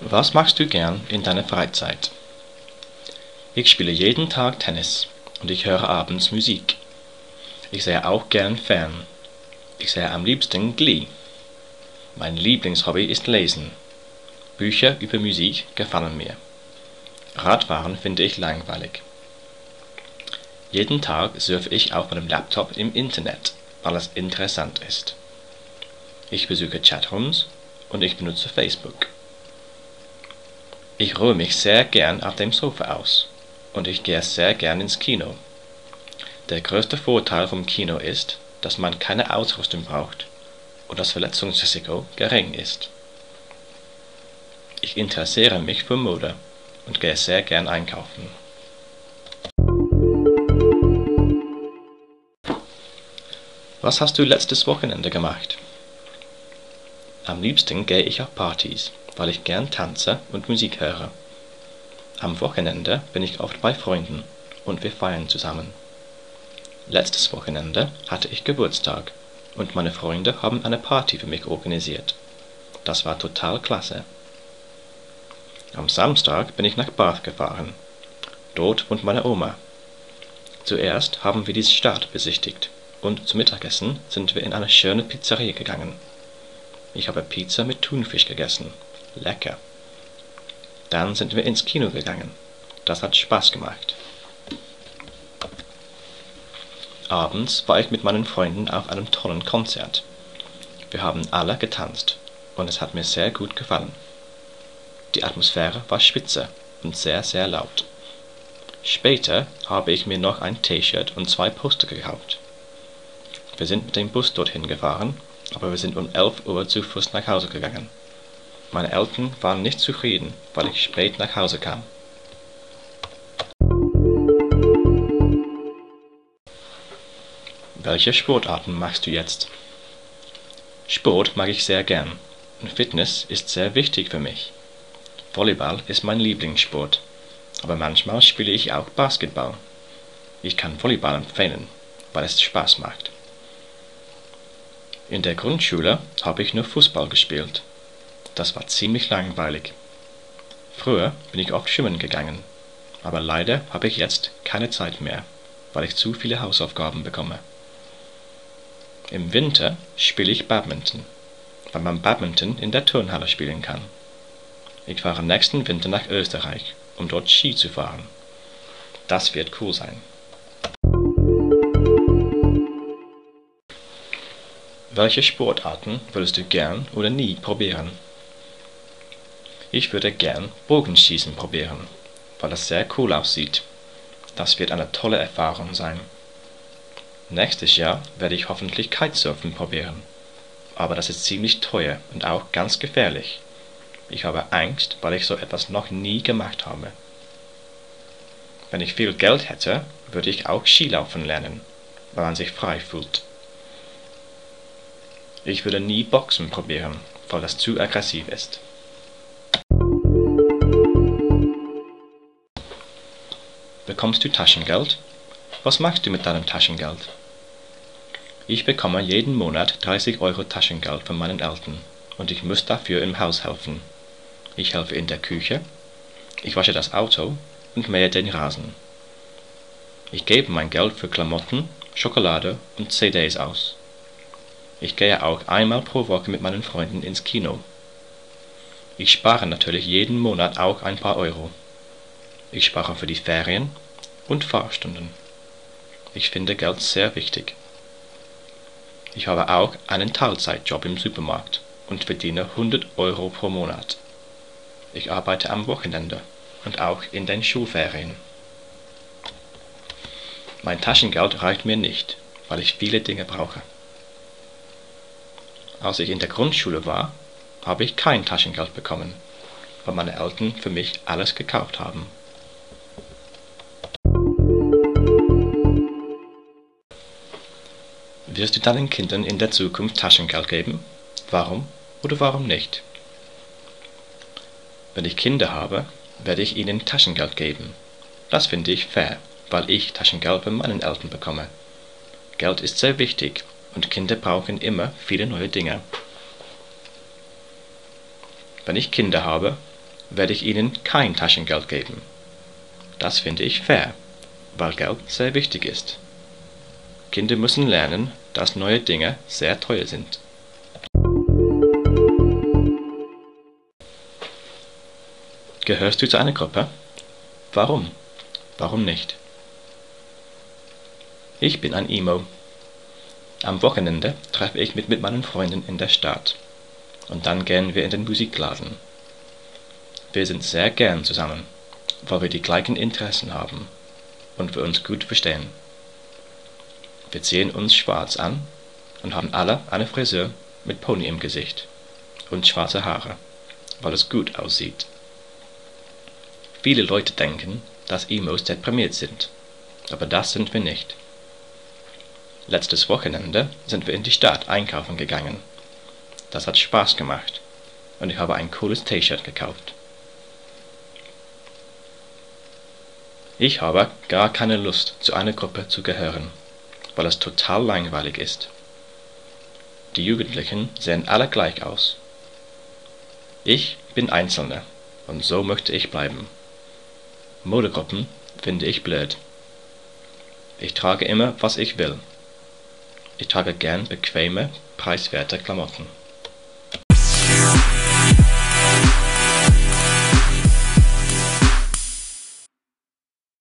Was machst du gern in deiner Freizeit? Ich spiele jeden Tag Tennis und ich höre abends Musik. Ich sehe auch gern fern. Ich sehe am liebsten Glee. Mein Lieblingshobby ist Lesen. Bücher über Musik gefallen mir. Radfahren finde ich langweilig. Jeden Tag surfe ich auf meinem Laptop im Internet, weil es interessant ist. Ich besuche Chatrooms und ich benutze Facebook. Ich ruhe mich sehr gern auf dem Sofa aus und ich gehe sehr gern ins Kino. Der größte Vorteil vom Kino ist, dass man keine Ausrüstung braucht und das Verletzungsrisiko gering ist. Ich interessiere mich für Mode und gehe sehr gern einkaufen. Was hast du letztes Wochenende gemacht? Am liebsten gehe ich auf Partys weil ich gern tanze und Musik höre. Am Wochenende bin ich oft bei Freunden und wir feiern zusammen. Letztes Wochenende hatte ich Geburtstag und meine Freunde haben eine Party für mich organisiert. Das war total klasse. Am Samstag bin ich nach Bath gefahren. Dort wohnt meine Oma. Zuerst haben wir die Stadt besichtigt und zum Mittagessen sind wir in eine schöne Pizzeria gegangen. Ich habe Pizza mit Thunfisch gegessen Lecker. Dann sind wir ins Kino gegangen. Das hat Spaß gemacht. Abends war ich mit meinen Freunden auf einem tollen Konzert. Wir haben alle getanzt und es hat mir sehr gut gefallen. Die Atmosphäre war spitze und sehr, sehr laut. Später habe ich mir noch ein T-Shirt und zwei Poster gekauft. Wir sind mit dem Bus dorthin gefahren, aber wir sind um 11 Uhr zu Fuß nach Hause gegangen. Meine Eltern waren nicht zufrieden, weil ich spät nach Hause kam. Welche Sportarten machst du jetzt? Sport mag ich sehr gern und Fitness ist sehr wichtig für mich. Volleyball ist mein Lieblingssport, aber manchmal spiele ich auch Basketball. Ich kann Volleyball empfehlen, weil es Spaß macht. In der Grundschule habe ich nur Fußball gespielt das war ziemlich langweilig. Früher bin ich oft schwimmen gegangen, aber leider habe ich jetzt keine Zeit mehr, weil ich zu viele Hausaufgaben bekomme. Im Winter spiele ich Badminton, weil man Badminton in der Turnhalle spielen kann. Ich fahre nächsten Winter nach Österreich, um dort Ski zu fahren. Das wird cool sein. Welche Sportarten würdest du gern oder nie probieren? Ich würde gern Bogenschießen probieren, weil das sehr cool aussieht. Das wird eine tolle Erfahrung sein. Nächstes Jahr werde ich hoffentlich Kitesurfen probieren. Aber das ist ziemlich teuer und auch ganz gefährlich. Ich habe Angst, weil ich so etwas noch nie gemacht habe. Wenn ich viel Geld hätte, würde ich auch Skilaufen lernen, weil man sich frei fühlt. Ich würde nie Boxen probieren, weil das zu aggressiv ist. Bekommst du Taschengeld? Was machst du mit deinem Taschengeld? Ich bekomme jeden Monat 30 Euro Taschengeld von meinen Eltern und ich muss dafür im Haus helfen. Ich helfe in der Küche, ich wasche das Auto und mähe den Rasen. Ich gebe mein Geld für Klamotten, Schokolade und CDs aus. Ich gehe auch einmal pro Woche mit meinen Freunden ins Kino. Ich spare natürlich jeden Monat auch ein paar Euro. Ich spare für die Ferien und Fahrstunden. Ich finde Geld sehr wichtig. Ich habe auch einen Teilzeitjob im Supermarkt und verdiene 100 Euro pro Monat. Ich arbeite am Wochenende und auch in den Schulferien. Mein Taschengeld reicht mir nicht, weil ich viele Dinge brauche. Als ich in der Grundschule war, habe ich kein Taschengeld bekommen, weil meine Eltern für mich alles gekauft haben. Wirst du deinen Kindern in der Zukunft Taschengeld geben? Warum oder warum nicht? Wenn ich Kinder habe, werde ich ihnen Taschengeld geben. Das finde ich fair weil ich Taschengeld von meinen Eltern bekomme. Geld ist sehr wichtig und Kinder brauchen immer viele neue Dinge. Wenn ich Kinder habe, werde ich ihnen kein Taschengeld geben. Das finde ich fair, weil Geld sehr wichtig ist. Kinder müssen lernen, dass neue Dinge sehr teuer sind. Gehörst du zu einer Gruppe? Warum? Warum nicht? Ich bin ein Emo. Am Wochenende treffe ich mich mit meinen Freunden in der Stadt. Und dann gehen wir in den Musikladen. Wir sind sehr gern zusammen, weil wir die gleichen Interessen haben und wir uns gut verstehen. Wir ziehen uns schwarz an und haben alle eine Frisur mit Pony im Gesicht und schwarze Haare, weil es gut aussieht. Viele Leute denken, dass Emos deprimiert sind, aber das sind wir nicht. Letztes Wochenende sind wir in die Stadt einkaufen gegangen. Das hat Spaß gemacht und ich habe ein cooles T-Shirt gekauft. Ich habe gar keine Lust, zu einer Gruppe zu gehören, weil es total langweilig ist. Die Jugendlichen sehen alle gleich aus. Ich bin Einzelne und so möchte ich bleiben. Modegruppen finde ich blöd. Ich trage immer, was ich will. Ich trage gern bequeme, preiswerte Klamotten